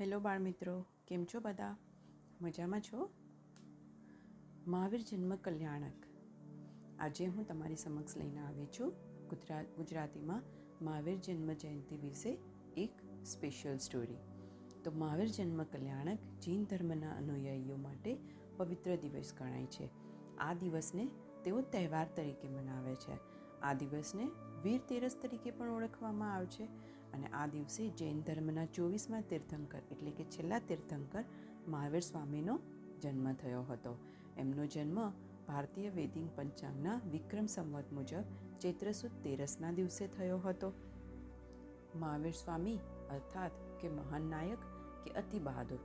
Hello બાળમિત્રો, કેમ છો બધા? મજામાં છો? મહાવીર જન્મ કલ્યાણક. આજે હું તમારી સમક્ષ લઈને આવી છું ગુજરાત ગુજરાતીમાં મહાવીર જન્મ જયંતિ વિશે એક સ્પેશિયલ સ્ટોરી. તો મહાવીર જન્મ કલ્યાણક જૈન ધર્મના અનુયાયીઓ માટે પવિત્ર દિવસ ગણાય છે. આ દિવસને તેઓ તહેવાર તરીકે મનાવે છે. આ દિવસને વીર તેરસ તરીકે પણ ઓળખવામાં આવે છે. અને આ દિવસે જૈન ધર્મના ચોવીસમાં તીર્થંકર એટલે કે છેલ્લા તીર્થંકર મહાવીર સ્વામીનો જન્મ થયો હતો. એમનો જન્મ ભારતીય વેદિંગ પંચાંગના વિક્રમ સંવત મુજબ ચૈત્ર સુદ તેરસના દિવસે થયો હતો. મહાવીર સ્વામી અર્થાત કે મહાન નાયક કે અતિ બહાદુર.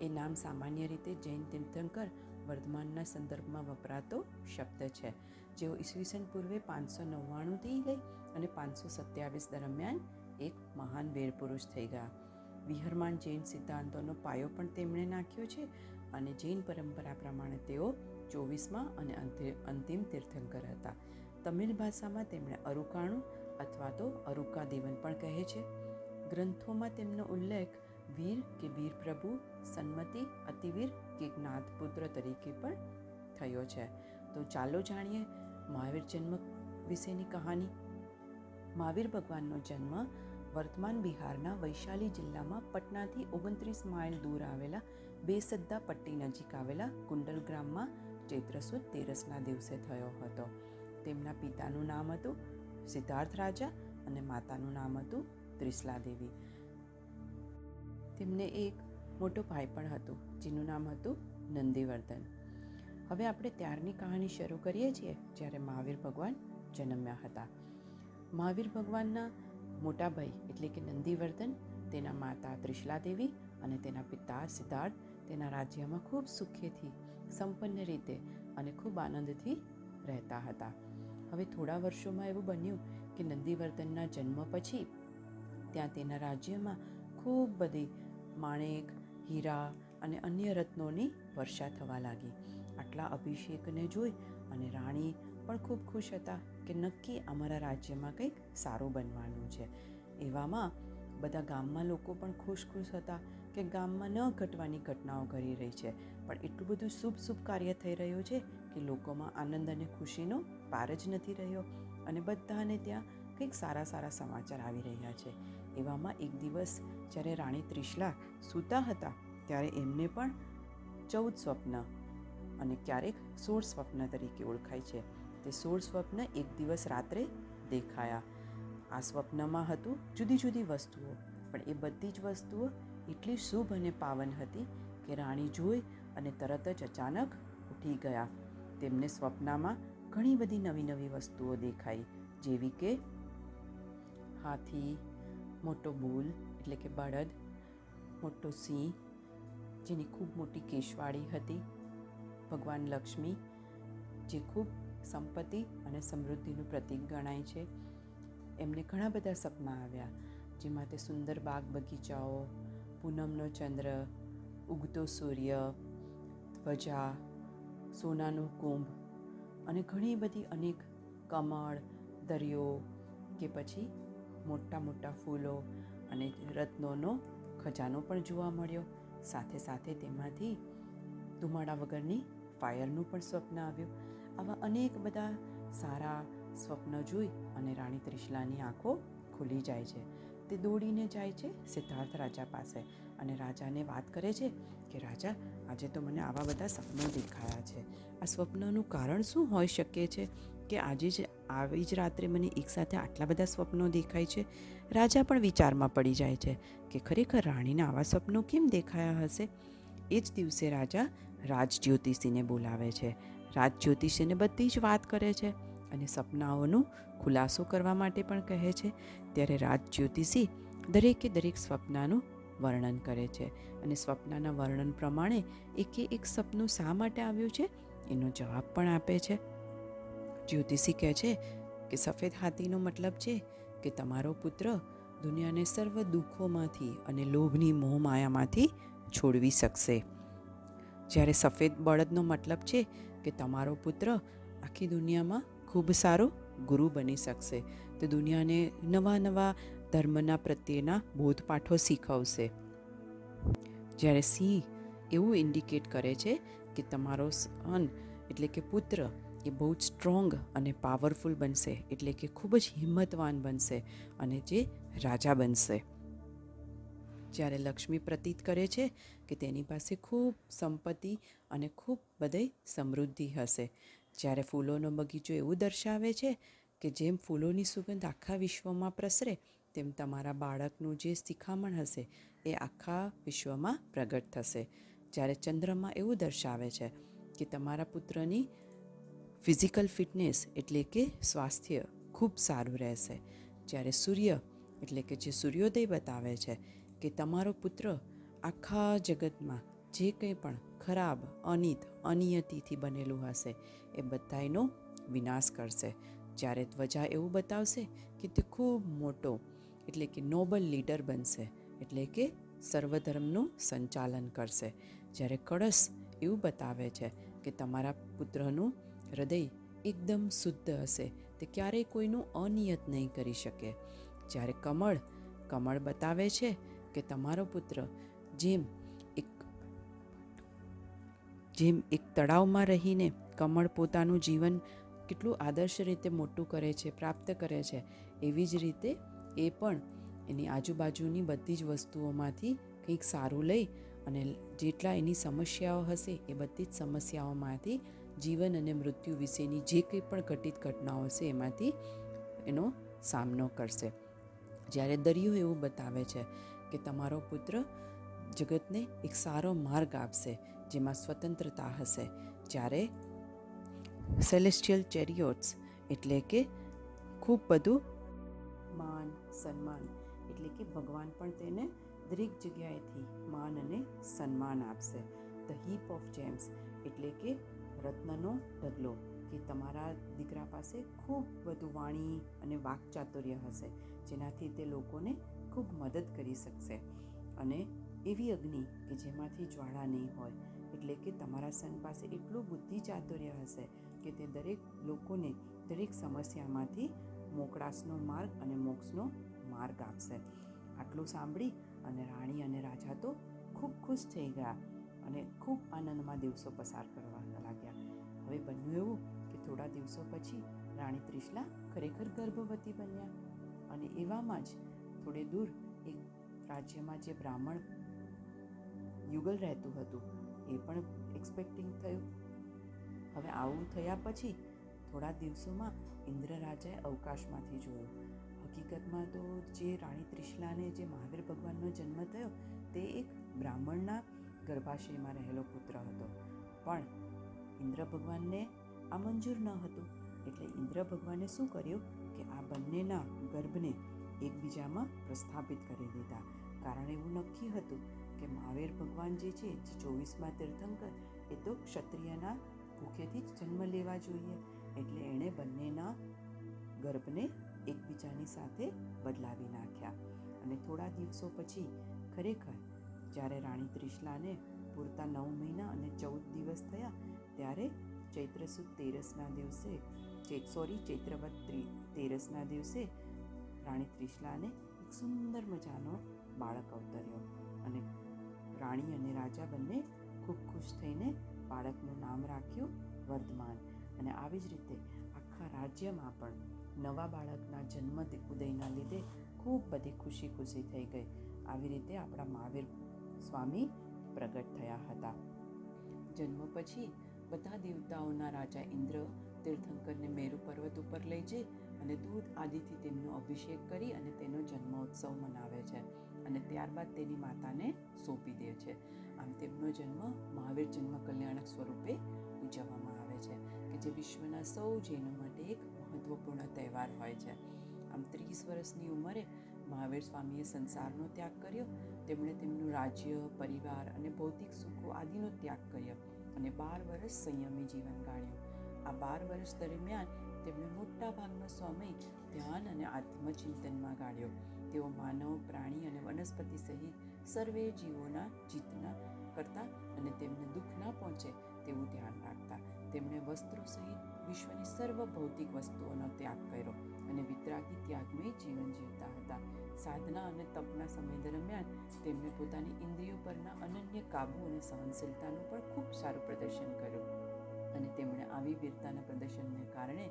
એ નામ સામાન્ય રીતે જૈન તીર્થંકર વર્ધમાનના સંદર્ભમાં વપરાતો શબ્દ છે. જેઓ ઈસવીસન પૂર્વે પાંચસો નવ્વાણુંથી લઈ અને પાંચસો સત્યાવીસ દરમિયાન એક મહાન વીર પુરુષ થઈ ગયા. વિહરમાન જૈન સિદ્ધાંતોનો પાયો પણ તેમણે નાખ્યો છે અને જૈન પરંપરા પ્રમાણે તેઓ ચોવીસમાં અને અંતિમ તીર્થંકર હતા. તમિલ ભાષામાં તેમણે અરુકાણું અથવા તો અરુકા દેવન પણ કહે છે. ગ્રંથોમાં તેમનો ઉલ્લેખ વીર કે વીર પ્રભુ સન્મતિ, અતિવીર કે જ્ઞાતપુત્ર તરીકે પણ થયો છે. તો ચાલો જાણીએ મહાવીર જન્મ વિશેની કહાની. મહાવીર ભગવાનનો જન્મ વર્તમાન બિહારના વૈશાલી જિલ્લામાં પટનાથી ઓગણત્રીસ માઇલ દૂર આવેલા બેસદ્દા પટ્ટી નજીક આવેલા કુંડલ ગ્રામમાં ચૈત્રસુદ તેરસના દિવસે થયો હતો. તેમના પિતાનું નામ હતું સિદ્ધાર્થ રાજા અને માતાનું નામ હતું ત્રિશલા દેવી. તેમને એક મોટો ભાઈ પણ હતું, જેનું નામ હતું નંદીવર્ધન. હવે આપણે ત્યારની કહાની શરૂ કરીએ છીએ, જ્યારે મહાવીર ભગવાન જન્મ્યા હતા. મહાવીર ભગવાનના મોટા ભાઈ એટલે કે નંદીવર્ધન, તેના માતા ત્રિશલા દેવી અને તેના પિતા સિદ્ધાર્થ તેના રાજ્યમાં ખૂબ સુખેથી, સંપન્ન રીતે અને ખૂબ આનંદથી રહેતા હતા. હવે થોડા વર્ષોમાં એવું બન્યું કે નંદીવર્ધનના જન્મ પછી ત્યાં તેના રાજ્યમાં ખૂબ બધી માણેક, હીરા અને અન્ય રત્નોની વર્ષા થવા લાગી. આટલા અભિષેકને જોઈ અને રાણી પણ ખૂબ ખુશ હતા કે નક્કી અમારા રાજ્યમાં કંઈક સારું બનવાનું છે. એવામાં બધા ગામમાં લોકો પણ ખુશ ખુશ હતા કે ગામમાં ન ઘટવાની ઘટનાઓ ઘટી રહી છે. પણ એટલું બધું શુભ શુભ કાર્ય થઈ રહ્યું છે કે લોકોમાં આનંદ અને ખુશીનો પાર જ નથી રહ્યો અને બધાને ત્યાં કંઈક સારા સારા સમાચાર આવી રહ્યા છે. એવામાં એક દિવસ જ્યારે રાણી ત્રિશલા સૂતા હતા ત્યારે એમને પણ ચૌદ સ્વપ્ન અને ક્યારેક સોળ સ્વપ્ન તરીકે ઓળખાય છે. તે સોળ સ્વપ્ન એક દિવસ રાત્રે દેખાયા. આ સ્વપ્નમાં હતું જુદી જુદી વસ્તુઓ, પણ એ બધી જ વસ્તુઓ એટલી શુભ અને પાવન હતી કે રાણી જોઈ અને તરત જ અચાનક ઉઠી ગયા. તેમને સ્વપ્નમાં ઘણી બધી નવી નવી વસ્તુઓ દેખાઈ, જેવી કે હાથી, મોટો બુલ, એટલે કે બળદ, મોટો સિંહ, જેની ખૂબ મોટી કેશવાળી હતી, ભગવાન લક્ષ્મી, જે ખૂબ સંપત્તિ અને સમૃદ્ધિનું પ્રતીક ગણાય છે. એમને ઘણા બધા સપના આવ્યા, જેમાં તે સુંદર બાગ બગીચાઓ, પૂનમનો ચંદ્ર, ઉગતો સૂર્ય, ધ્વજા, સોનાનું કુંભ અને ઘણી બધી અનેક કમળ, દરિયો કે પછી મોટા મોટા ફૂલો અને રત્નોનો ખજાનો પણ જોવા મળ્યો. સાથે સાથે તેમાંથી ધુમાડા વગરની ફાયરનું પણ સ્વપ્ન આવ્યું. આવા અનેક બધા સારા સ્વપ્ન જોઈ અને રાણી ત્રિશલાની આંખો ખુલી જાય છે. તે દોડીને જાય છે સિદ્ધાર્થ રાજા પાસે અને રાજાને વાત કરે છે કે, રાજા, આજે તો મને આવા બધા સપનો દેખાયા છે. આ સ્વપ્નનું કારણ શું હોઈ શકે છે કે આજે જ આવી જ રાત્રે મને એકસાથે આટલા બધા સ્વપ્નો દેખાય છે? રાજા પણ વિચારમાં પડી જાય છે કે, ખરેખર રાણીને આવા સ્વપ્નો કેમ દેખાયા હશે? એ જ દિવસે રાજા રાજ જ્યોતિષીને બોલાવે છે રાજ જ્યોતિષીને બધી જ વાત કરે છે અને સપનાઓનો ખુલાસો કરવા માટે પણ કહે છે. ત્યારે રાજ જ્યોતિષી દરેકે દરેક સ્વપ્નાનું વર્ણન કરે છે અને સ્વપ્નના વર્ણન પ્રમાણે એકે એક સપનું શા માટે આવ્યું છે? એનો જવાબ પણ આપે છે. જ્યોતિષી કહે છે કે સફેદ હાથીનો મતલબ છે કે તમારો પુત્ર દુનિયાને સર્વ દુઃખોમાંથી અને લોભની મોહમાયામાંથી છોડવી શકશે. જ્યારે સફેદ બળદનો મતલબ છે કે તમારો પુત્ર આખી દુનિયામાં ખૂબ સારો ગુરુ બની શકશે, તો દુનિયાને નવા નવા ધર્મના પ્રત્યેના બોધપાઠો શીખવશે. જ્યારે સિંહ એવું ઇન્ડિકેટ કરે છે કે તમારો સન એટલે કે પુત્ર એ બહુ જ સ્ટ્રોંગ અને પાવરફુલ બનશે, એટલે કે ખૂબ જ હિંમતવાન બનશે અને જે રાજા બનશે. જ્યારે લક્ષ્મી પ્રતીત કરે છે કે તેની પાસે ખૂબ સંપત્તિ અને ખૂબ બધે સમૃદ્ધિ હશે. જ્યારે ફૂલોનો બગીચો એવું દર્શાવે છે કે જેમ ફૂલોની સુગંધ આખા વિશ્વમાં પ્રસરે, તેમ તમારા બાળકનું જે શિખામણ હશે એ આખા વિશ્વમાં પ્રગટ થશે. જ્યારે ચંદ્રમાં એવું દર્શાવે છે કે તમારા પુત્રની ફિઝિકલ ફિટનેસ એટલે કે સ્વાસ્થ્ય ખૂબ સારું રહેશે. જ્યારે સૂર્ય એટલે કે જે સૂર્યોદય બતાવે છે કે તમારો પુત્ર આખા જગતમાં જે કંઈ પણ ખરાબ, અનિત, અનિયતિથી બનેલું હશે, એ બધાનો વિનાશ કરશે. જ્યારે ત્વજા એવું બતાવશે કે તે ખૂબ મોટો, એટલે કે નોબલ લીડર બનશે, એટલે કે સર્વધર્મનું સંચાલન કરશે. જ્યારે કળશ એવું બતાવે છે કે તમારા પુત્રનું હૃદય એકદમ શુદ્ધ હશે, તે ક્યારેય કોઈનું અનિયત નહીં કરી શકે. જ્યારે કમળ કમળ બતાવે છે કે તમારો પુત્ર જેમ એક જેમ એક તળાવમાં રહીને કમળ પોતાનું જીવન કેટલું આદર્શ રીતે મોટું કરે છે, પ્રાપ્ત કરે છે, એવી જ રીતે એ પણ એની આજુબાજુની બધી જ વસ્તુઓમાંથી કંઈક સારું લઈ અને જેટલા એની સમસ્યાઓ હશે એ બધી જ સમસ્યાઓમાંથી જીવન અને મૃત્યુ વિશેની જે કંઈ પણ ઘટિત ઘટનાઓ હશે એમાંથી એનો સામનો કરશે. જ્યારે દરિયો એવું બતાવે છે કે તમારો પુત્ર જગતને એક સારો માર્ગ આપશે, જેમાં સ્વતંત્રતા હશે. જ્યારે સેલેસ્ટિયલ ચેરિયોટ્સ એટલે કે ખૂબ બધું માન, સન્માન, એટલે કે ભગવાન પણ તેને દરેક જગ્યાએથી માન અને સન્માન આપશે. ધ હીપ ઓફ જેમ્સ એટલે કે રત્નનો ઢગલો, કે તમારા દીકરા પાસે ખૂબ બધું વાણી અને વાકચાતુર્ય હશે, જેનાથી તે લોકોને ખૂબ મદદ કરી શકશે. અને એવી અગ્નિ કે જેમાંથી જ્વાળા નહીં હોય, એટલે કે તમારા સન પાસે એટલું બુદ્ધિ ચાતુર્ય હશે કે તે દરેક લોકોને દરેક સમસ્યામાંથી મોકળાશનો માર્ગ અને મોક્ષનો માર્ગ આપશે. આટલું સાંભળી અને રાણી અને રાજા તો ખૂબ ખુશ થઈ ગયા અને ખૂબ આનંદમાં દિવસો પસાર કરવા લાગ્યા. હવે બન્યું એવું કે થોડા દિવસો પછી રાણી ત્રિશલા ખરેખર ગર્ભવતી બન્યા અને એવામાં જ થોડે દૂર એક રાજ્યમાં જે બ્રાહ્મણ યુગલ રહેતું હતું, એ પણ એક્સપેક્ટિંગ થયું. હવે આવું થયા પછી થોડા દિવસોમાં ઇન્દ્ર રાજાએ અવકાશમાંથી જોયું. હકીકતમાં તો જે રાણી ત્રિશલાને જે મહાવીર ભગવાનનો જન્મ થયો, તે એક બ્રાહ્મણના ગર્ભાશયમાં રહેલો પુત્ર હતો. પણ ઇન્દ્ર ભગવાનને આ મંજૂર ન હતું. એટલે ઇન્દ્ર ભગવાને શું કર્યું કે આ બંનેના ગર્ભને એકબીજામાં પ્રસ્થાપિત કરી દીધા કારણ એવું નક્કી હતું કે મહાવીર ભગવાન જે છે, જે ચોવીસમાં તીર્થંકર, એ તો ક્ષત્રિયના ભૂખેથી જ જન્મ લેવા જોઈએ. એટલે એણે બંનેના ગર્ભને એકબીજાની સાથે બદલાવી નાખ્યા. અને થોડા દિવસો પછી ખરેખર, જ્યારે રાણી ત્રિશલાને પૂરતા નવ મહિના અને ચૌદ દિવસ થયા, ત્યારે ચૈત્ર સુદ તેરસના દિવસે સોરી ચૈત્રવત તેરસના દિવસે રાણી ત્રિશલાને એક સુંદર મજાનો બાળક અવતર્યો અને રાણી અને રાજા બંને ખૂબ ખુશ થઈને બાળકનું નામ રાખ્યું વર્ધમાન. અને આવી જ રીતે આખા રાજ્યમાં પણ નવા બાળકના જન્મ ઉદયના લીધે ખૂબ બધી ખુશી ખુશી થઈ ગઈ. આવી રીતે આપણા મહાવીર સ્વામી પ્રગટ થયા હતા. જન્મ પછી બધા દેવતાઓના રાજા ઇન્દ્ર, તીર્થંકરને મેરુ પર્વત ઉપર લઈ જઈ અને દૂધ આદિથી તેમનો અભિષેક કરી અને તેનો જન્મોત્સવ મનાવે છે અને ત્યારબાદ તેની માતાને સોંપી દે છે. આમ તેમનો જન્મ મહાવીર જન્મ કલ્યાણક સ્વરૂપે ઉજવવામાં આવે છે કે જે વિશ્વના સૌ જૈનો માટે એક મહત્વપૂર્ણ તહેવાર હોય છે. આમ ત્રીસ વર્ષની ઉંમરે મહાવીર સ્વામીએ સંસારનો ત્યાગ કર્યો. તેમણે તેમનું રાજ્ય, પરિવાર અને ભૌતિક સુખો આદિનો ત્યાગ કર્યો અને બાર વર્ષ સંયમી જીવન ગાળ્યું. આ બાર વર્ષ દરમિયાન તેમણે મોટા ભાગનો સમય ધ્યાન અને આત્મચિંતનમાં ગાળ્યો. તેઓ માનવ, પ્રાણી અને વનસ્પતિ સહિત સર્વે જીવોના જીતના કરતા અને તેમને દુઃખ ના પહોંચે તેવું ધ્યાન રાખતા. તેમણે વસ્ત્રો સહિત વિશ્વની સર્વ ભૌતિક વસ્તુઓનો ત્યાગ કર્યો અને વિતરાગી ત્યાગમય જીવન જીવતા હતા. સાધના અને તપના સમય દરમિયાન તેમણે પોતાની ઇન્દ્રિયો પરના અનન્ય કાબુ અને સહનશીલતાનું પણ ખૂબ સારું પ્રદર્શન કર્યું. અને તેમણે આવી વીરતાના પ્રદર્શનને કારણે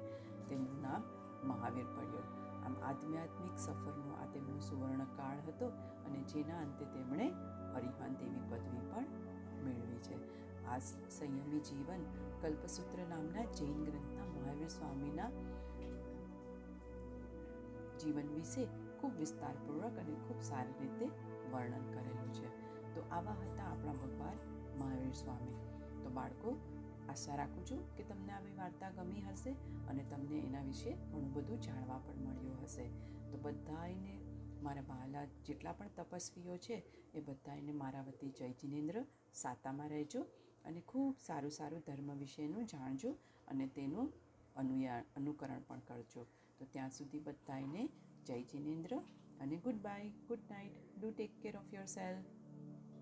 તેમનું નામ મહાવીર પડ્યું. આમ આધ્યાત્મિક સફરનો આ તેમનો સુવર્ણ કાળ હતો અને જેના અંતે તેમણે હરિહન દેવી પદવી પણ મેળવી છે. આ સંયમી જીવન કલ્પસૂત્ર નામના જૈન ગ્રંથના મહાવીર સ્વામીના જીવન વિશે ખૂબ વિસ્તારપૂર્વક અને ખૂબ સારી રીતે વર્ણન કરેલું છે. તો આવા હતા આપણા ભગવાન મહાવીર સ્વામી. તો બાળકો આશા રાખું છું કે તમને આવી વાર્તા ગમી હશે અને તમને એના વિશે ઘણું બધું જાણવા પણ મળ્યું હશે. તો બધાને મારા બહાલા જેટલા પણ તપસ્વીઓ છે, એ બધાને મારા વતી જય જિનેન્દ્ર. સાતામાં રહેજો અને ખૂબ સારું સારું ધર્મ વિશેનું જાણજો અને તેનું અનુયા, અનુકરણ પણ કરજો. તો ત્યાં સુધી બધાને જય જિનેન્દ્ર અને good bye, good night. Do take care of your self